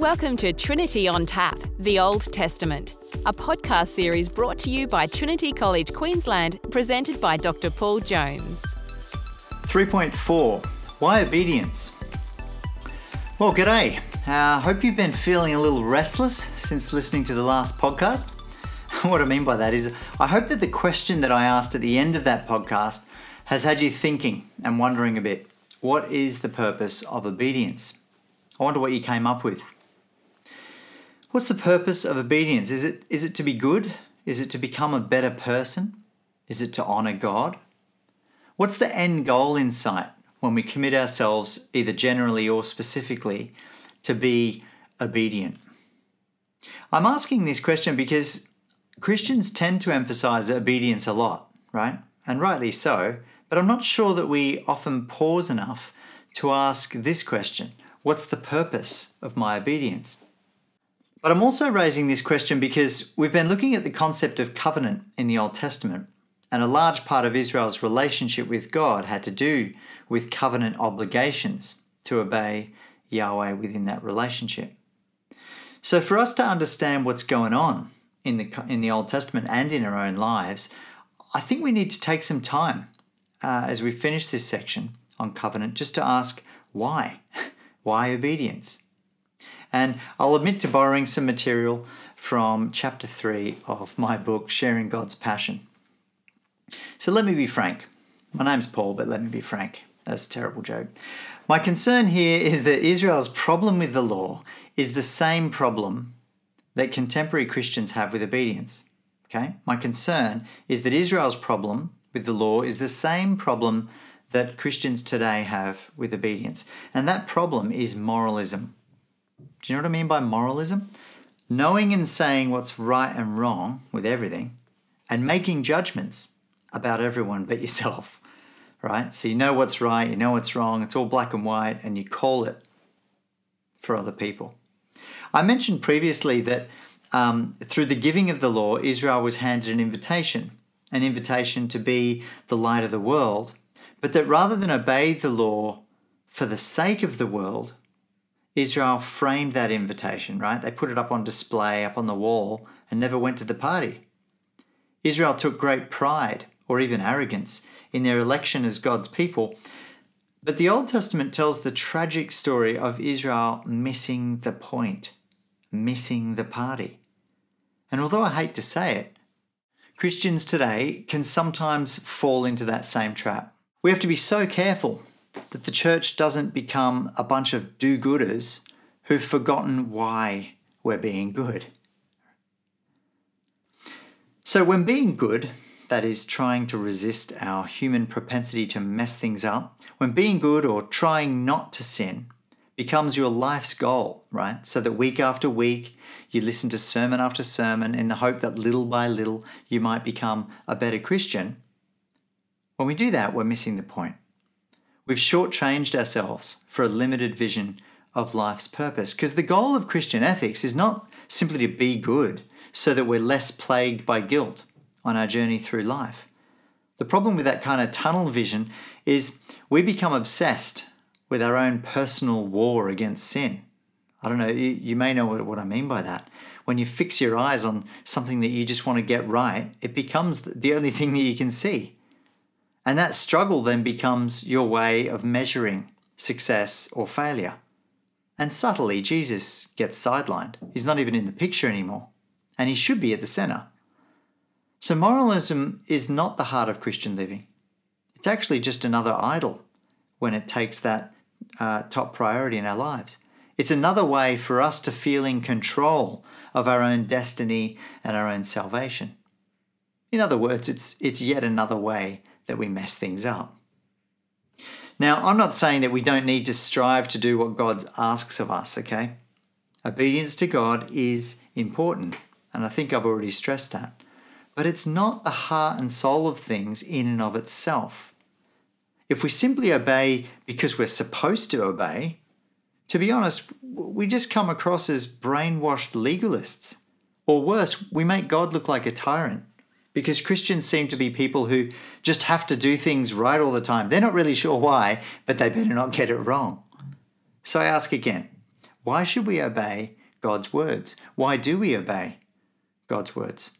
Welcome to Trinity on Tap, the Old Testament, a podcast series brought to you by Trinity College Queensland, presented by Dr. Paul Jones. 3.4 Why Obedience? Well, g'day. I uh, hope you've been feeling a little restless since listening to the last podcast. what I mean by that is, I hope that the question that I asked at the end of that podcast has had you thinking and wondering a bit what is the purpose of obedience? I wonder what you came up with. What's the purpose of obedience? Is it, is it to be good? Is it to become a better person? Is it to honour God? What's the end goal in sight when we commit ourselves, either generally or specifically, to be obedient? I'm asking this question because Christians tend to emphasize obedience a lot, right? And rightly so, but I'm not sure that we often pause enough to ask this question What's the purpose of my obedience? But I'm also raising this question because we've been looking at the concept of covenant in the Old Testament, and a large part of Israel's relationship with God had to do with covenant obligations to obey Yahweh within that relationship. So, for us to understand what's going on in the, in the Old Testament and in our own lives, I think we need to take some time uh, as we finish this section on covenant just to ask why? why obedience? And I'll admit to borrowing some material from chapter 3 of my book, Sharing God's Passion. So let me be frank. My name's Paul, but let me be frank. That's a terrible joke. My concern here is that Israel's problem with the law is the same problem that contemporary Christians have with obedience. Okay? My concern is that Israel's problem with the law is the same problem that Christians today have with obedience. And that problem is moralism. Do you know what I mean by moralism? Knowing and saying what's right and wrong with everything and making judgments about everyone but yourself, right? So you know what's right, you know what's wrong, it's all black and white, and you call it for other people. I mentioned previously that um, through the giving of the law, Israel was handed an invitation, an invitation to be the light of the world, but that rather than obey the law for the sake of the world, Israel framed that invitation, right? They put it up on display, up on the wall, and never went to the party. Israel took great pride, or even arrogance, in their election as God's people. But the Old Testament tells the tragic story of Israel missing the point, missing the party. And although I hate to say it, Christians today can sometimes fall into that same trap. We have to be so careful that the church doesn't become a bunch of do gooders who've forgotten why we're being good. So, when being good, that is, trying to resist our human propensity to mess things up, when being good or trying not to sin becomes your life's goal, right? So that week after week, you listen to sermon after sermon in the hope that little by little you might become a better Christian. When we do that, we're missing the point. We've shortchanged ourselves for a limited vision of life's purpose. Because the goal of Christian ethics is not simply to be good so that we're less plagued by guilt on our journey through life. The problem with that kind of tunnel vision is we become obsessed with our own personal war against sin. I don't know, you, may know what I mean by that. When you fix your eyes on something that you just want to get right, it becomes the only thing that you can see. And that struggle then becomes your way of measuring success or failure. And subtly, Jesus gets sidelined. He's not even in the picture anymore. And he should be at the center. So, moralism is not the heart of Christian living. It's actually just another idol when it takes that uh, top priority in our lives. It's another way for us to feel in control of our own destiny and our own salvation. In other words, it's, it's yet another way that we mess things up. Now, I'm not saying that we don't need to strive to do what God asks of us, okay? Obedience to God is important, and I think I've already stressed that. But it's not the heart and soul of things in and of itself. If we simply obey because we're supposed to obey, to be honest, we just come across as brainwashed legalists. Or worse, we make God look like a tyrant because Christians seem to be people who just have to do things right all the time. They're not really sure why, but they better not get it wrong. So I ask again Why should we obey God's words? Why do we obey God's words?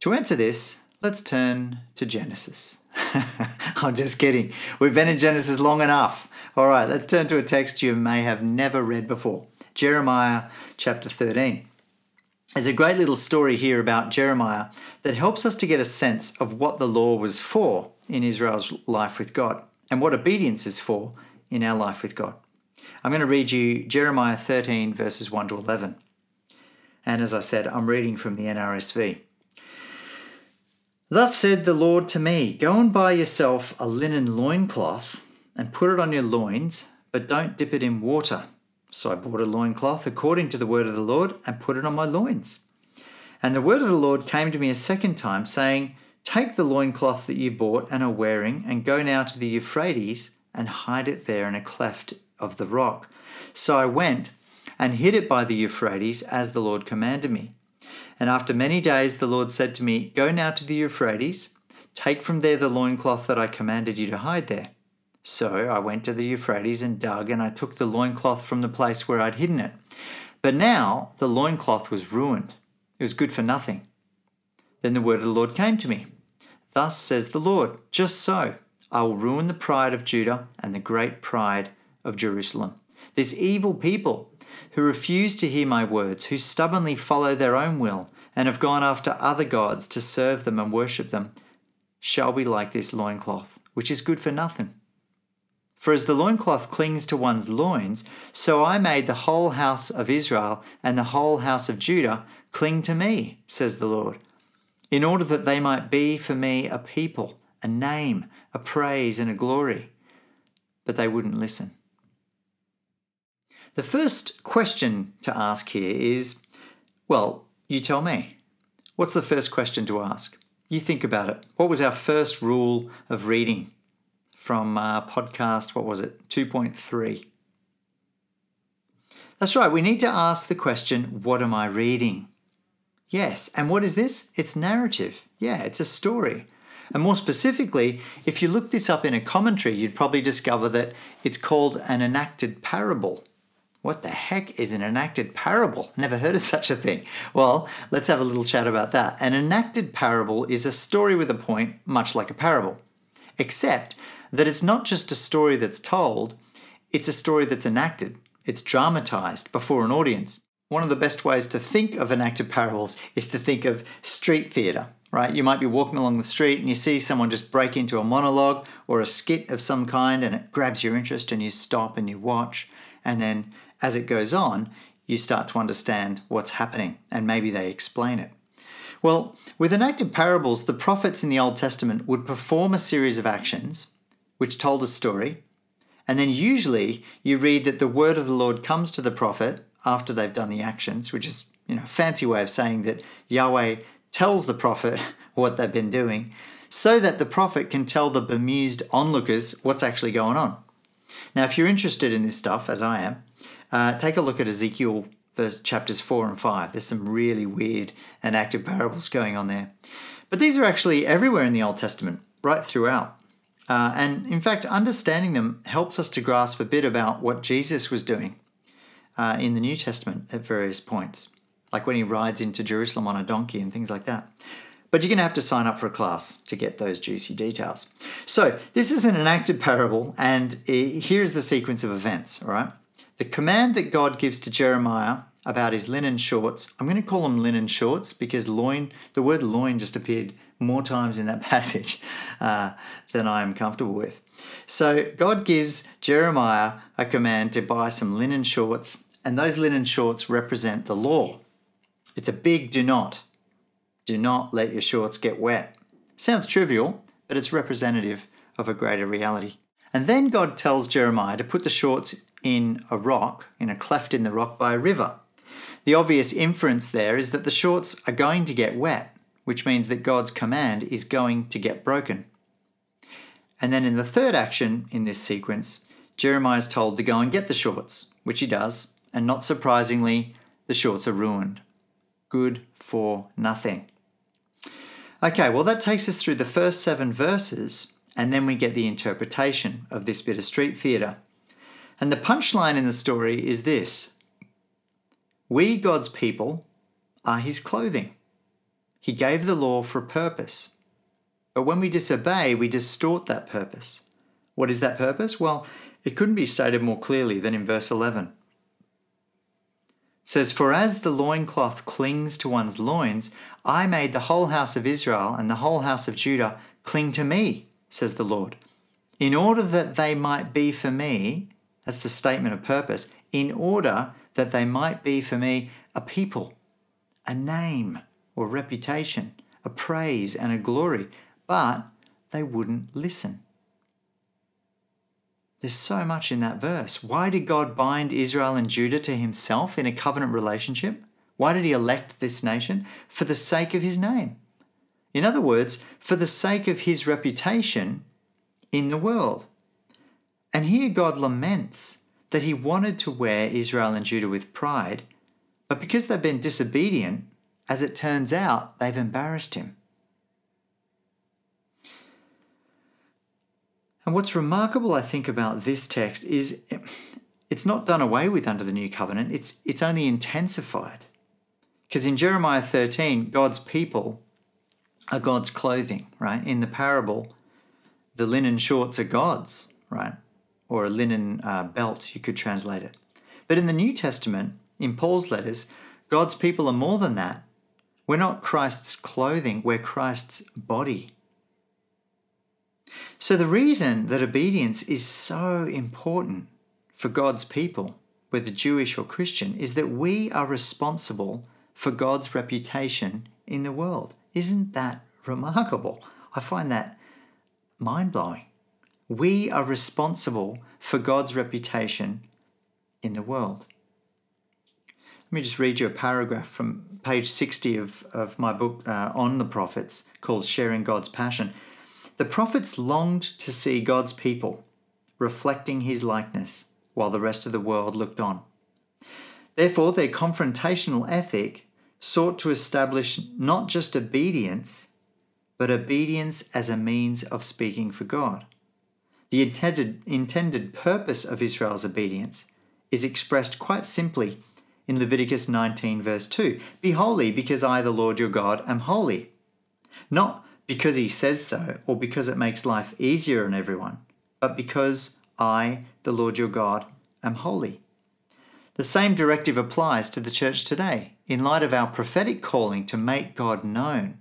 To answer this, let's turn to Genesis. I'm just kidding. We've been in Genesis long enough. All right, let's turn to a text you may have never read before Jeremiah chapter 13. There's a great little story here about Jeremiah that helps us to get a sense of what the law was for in Israel's life with God and what obedience is for in our life with God. I'm going to read you Jeremiah 13, verses 1 to 11. And as I said, I'm reading from the NRSV. Thus said the Lord to me Go and buy yourself a linen loincloth and put it on your loins, but don't dip it in water. So I bought a loincloth according to the word of the Lord and put it on my loins. And the word of the Lord came to me a second time, saying, Take the loincloth that you bought and are wearing, and go now to the Euphrates and hide it there in a cleft of the rock. So I went and hid it by the Euphrates as the Lord commanded me. And after many days, the Lord said to me, Go now to the Euphrates, take from there the loincloth that I commanded you to hide there. So I went to the Euphrates and dug, and I took the loincloth from the place where I'd hidden it. But now the loincloth was ruined, it was good for nothing. Then the word of the Lord came to me. Thus says the Lord, just so, I will ruin the pride of Judah and the great pride of Jerusalem. This evil people who refuse to hear my words, who stubbornly follow their own will, and have gone after other gods to serve them and worship them, shall be like this loincloth, which is good for nothing. For as the loincloth clings to one's loins, so I made the whole house of Israel and the whole house of Judah cling to me, says the Lord, in order that they might be for me a people, a name, a praise, and a glory. But they wouldn't listen. The first question to ask here is well, you tell me. What's the first question to ask? You think about it. What was our first rule of reading from uh, podcast, what was it, 2.3? That's right, we need to ask the question, what am I reading? Yes, and what is this? It's narrative. Yeah, it's a story. And more specifically, if you look this up in a commentary, you'd probably discover that it's called an enacted parable. What the heck is an enacted parable? Never heard of such a thing. Well, let's have a little chat about that. An enacted parable is a story with a point, much like a parable, except that it's not just a story that's told, it's a story that's enacted, it's dramatized before an audience. One of the best ways to think of enacted parables is to think of street theatre, right? You might be walking along the street and you see someone just break into a monologue or a skit of some kind and it grabs your interest and you stop and you watch and then as it goes on, you start to understand what's happening, and maybe they explain it. Well, with enacted parables, the prophets in the Old Testament would perform a series of actions which told a story, and then usually you read that the word of the Lord comes to the prophet after they've done the actions, which is you know a fancy way of saying that Yahweh tells the prophet what they've been doing, so that the prophet can tell the bemused onlookers what's actually going on. Now, if you're interested in this stuff, as I am, uh, take a look at Ezekiel verse chapters 4 and 5. There's some really weird enacted parables going on there. But these are actually everywhere in the Old Testament, right throughout. Uh, and in fact, understanding them helps us to grasp a bit about what Jesus was doing uh, in the New Testament at various points, like when he rides into Jerusalem on a donkey and things like that. But you're going to have to sign up for a class to get those juicy details. So, this is an enacted parable, and uh, here's the sequence of events, all right? The command that God gives to Jeremiah about his linen shorts, I'm going to call them linen shorts because loin, the word loin just appeared more times in that passage uh, than I am comfortable with. So God gives Jeremiah a command to buy some linen shorts, and those linen shorts represent the law. It's a big do not. Do not let your shorts get wet. Sounds trivial, but it's representative of a greater reality. And then God tells Jeremiah to put the shorts in a rock, in a cleft in the rock by a river. The obvious inference there is that the shorts are going to get wet, which means that God's command is going to get broken. And then in the third action in this sequence, Jeremiah is told to go and get the shorts, which he does, and not surprisingly, the shorts are ruined. Good for nothing. Okay, well, that takes us through the first seven verses, and then we get the interpretation of this bit of street theatre. And the punchline in the story is this We, God's people, are his clothing. He gave the law for a purpose. But when we disobey, we distort that purpose. What is that purpose? Well, it couldn't be stated more clearly than in verse 11. It says, For as the loincloth clings to one's loins, I made the whole house of Israel and the whole house of Judah cling to me, says the Lord, in order that they might be for me, that's the statement of purpose, in order that they might be for me a people, a name or reputation, a praise and a glory, but they wouldn't listen. There's so much in that verse. Why did God bind Israel and Judah to himself in a covenant relationship? Why did he elect this nation? For the sake of his name. In other words, for the sake of his reputation in the world. And here God laments that he wanted to wear Israel and Judah with pride, but because they've been disobedient, as it turns out, they've embarrassed him. And what's remarkable, I think, about this text is it's not done away with under the new covenant, it's, it's only intensified. Because in Jeremiah 13, God's people are God's clothing, right? In the parable, the linen shorts are God's, right? Or a linen uh, belt, you could translate it. But in the New Testament, in Paul's letters, God's people are more than that. We're not Christ's clothing, we're Christ's body. So, the reason that obedience is so important for God's people, whether Jewish or Christian, is that we are responsible for God's reputation in the world. Isn't that remarkable? I find that mind blowing. We are responsible for God's reputation in the world. Let me just read you a paragraph from page 60 of, of my book uh, on the prophets called Sharing God's Passion. The prophets longed to see God's people reflecting his likeness while the rest of the world looked on. Therefore, their confrontational ethic sought to establish not just obedience, but obedience as a means of speaking for God. The intended, intended purpose of Israel's obedience is expressed quite simply in Leviticus 19, verse 2 Be holy, because I, the Lord your God, am holy. Not because he says so or because it makes life easier on everyone, but because I, the Lord your God, am holy. The same directive applies to the church today in light of our prophetic calling to make God known.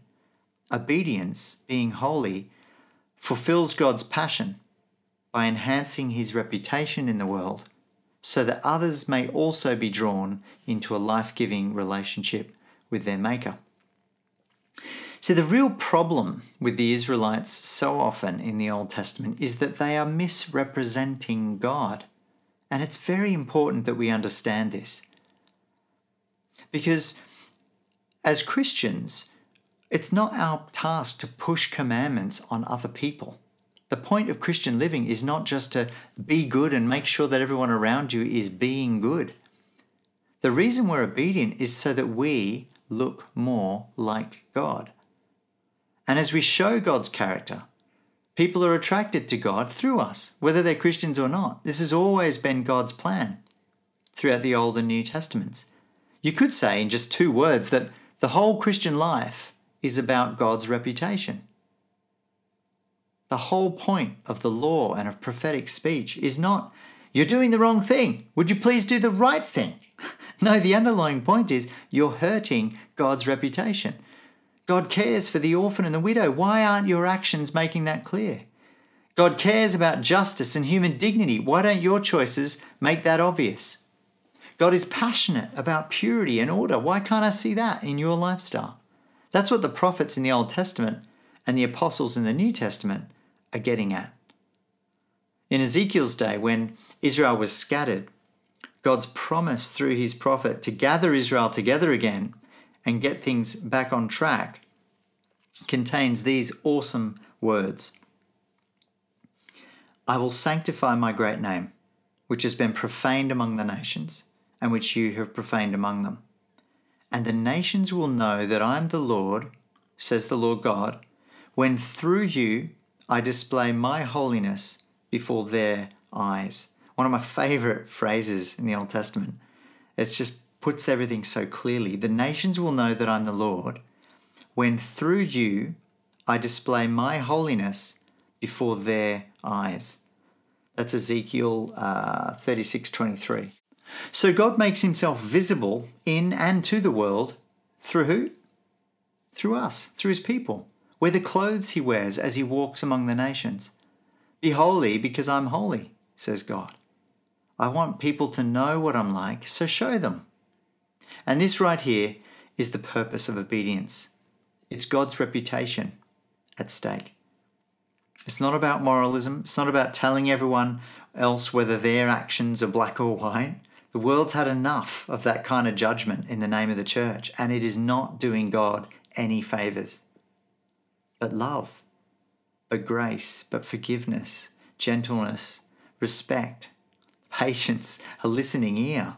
Obedience, being holy, fulfills God's passion by enhancing his reputation in the world so that others may also be drawn into a life giving relationship with their Maker. See, the real problem with the Israelites so often in the Old Testament is that they are misrepresenting God. And it's very important that we understand this. Because as Christians, it's not our task to push commandments on other people. The point of Christian living is not just to be good and make sure that everyone around you is being good. The reason we're obedient is so that we look more like God. And as we show God's character, people are attracted to God through us, whether they're Christians or not. This has always been God's plan throughout the Old and New Testaments. You could say in just two words that the whole Christian life is about God's reputation. The whole point of the law and of prophetic speech is not, you're doing the wrong thing. Would you please do the right thing? No, the underlying point is, you're hurting God's reputation. God cares for the orphan and the widow. Why aren't your actions making that clear? God cares about justice and human dignity. Why don't your choices make that obvious? God is passionate about purity and order. Why can't I see that in your lifestyle? That's what the prophets in the Old Testament and the apostles in the New Testament are getting at. In Ezekiel's day, when Israel was scattered, God's promise through his prophet to gather Israel together again and get things back on track contains these awesome words I will sanctify my great name, which has been profaned among the nations, and which you have profaned among them. And the nations will know that I am the Lord, says the Lord God, when through you I display my holiness before their eyes. one of my favorite phrases in the Old Testament. It just puts everything so clearly. The nations will know that I'm the Lord when through you I display my holiness before their eyes. That's Ezekiel uh, 36 23. So God makes himself visible in and to the world through who? Through us, through his people. We're the clothes he wears as he walks among the nations. Be holy because I'm holy, says God. I want people to know what I'm like, so show them. And this right here is the purpose of obedience it's God's reputation at stake. It's not about moralism, it's not about telling everyone else whether their actions are black or white. The world's had enough of that kind of judgment in the name of the church, and it is not doing God any favors. But love, but grace, but forgiveness, gentleness, respect, patience, a listening ear.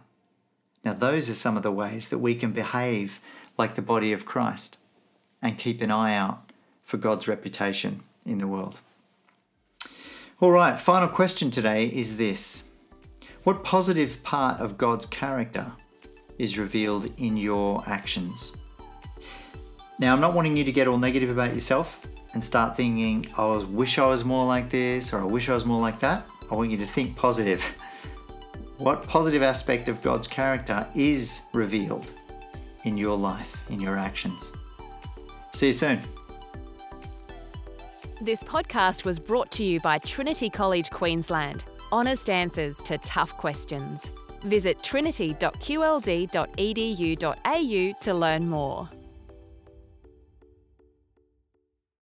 Now, those are some of the ways that we can behave like the body of Christ and keep an eye out for God's reputation in the world. All right, final question today is this What positive part of God's character is revealed in your actions? Now, I'm not wanting you to get all negative about yourself and start thinking, oh, I wish I was more like this or I wish I was more like that. I want you to think positive. What positive aspect of God's character is revealed in your life, in your actions? See you soon. This podcast was brought to you by Trinity College Queensland. Honest answers to tough questions. Visit trinity.qld.edu.au to learn more.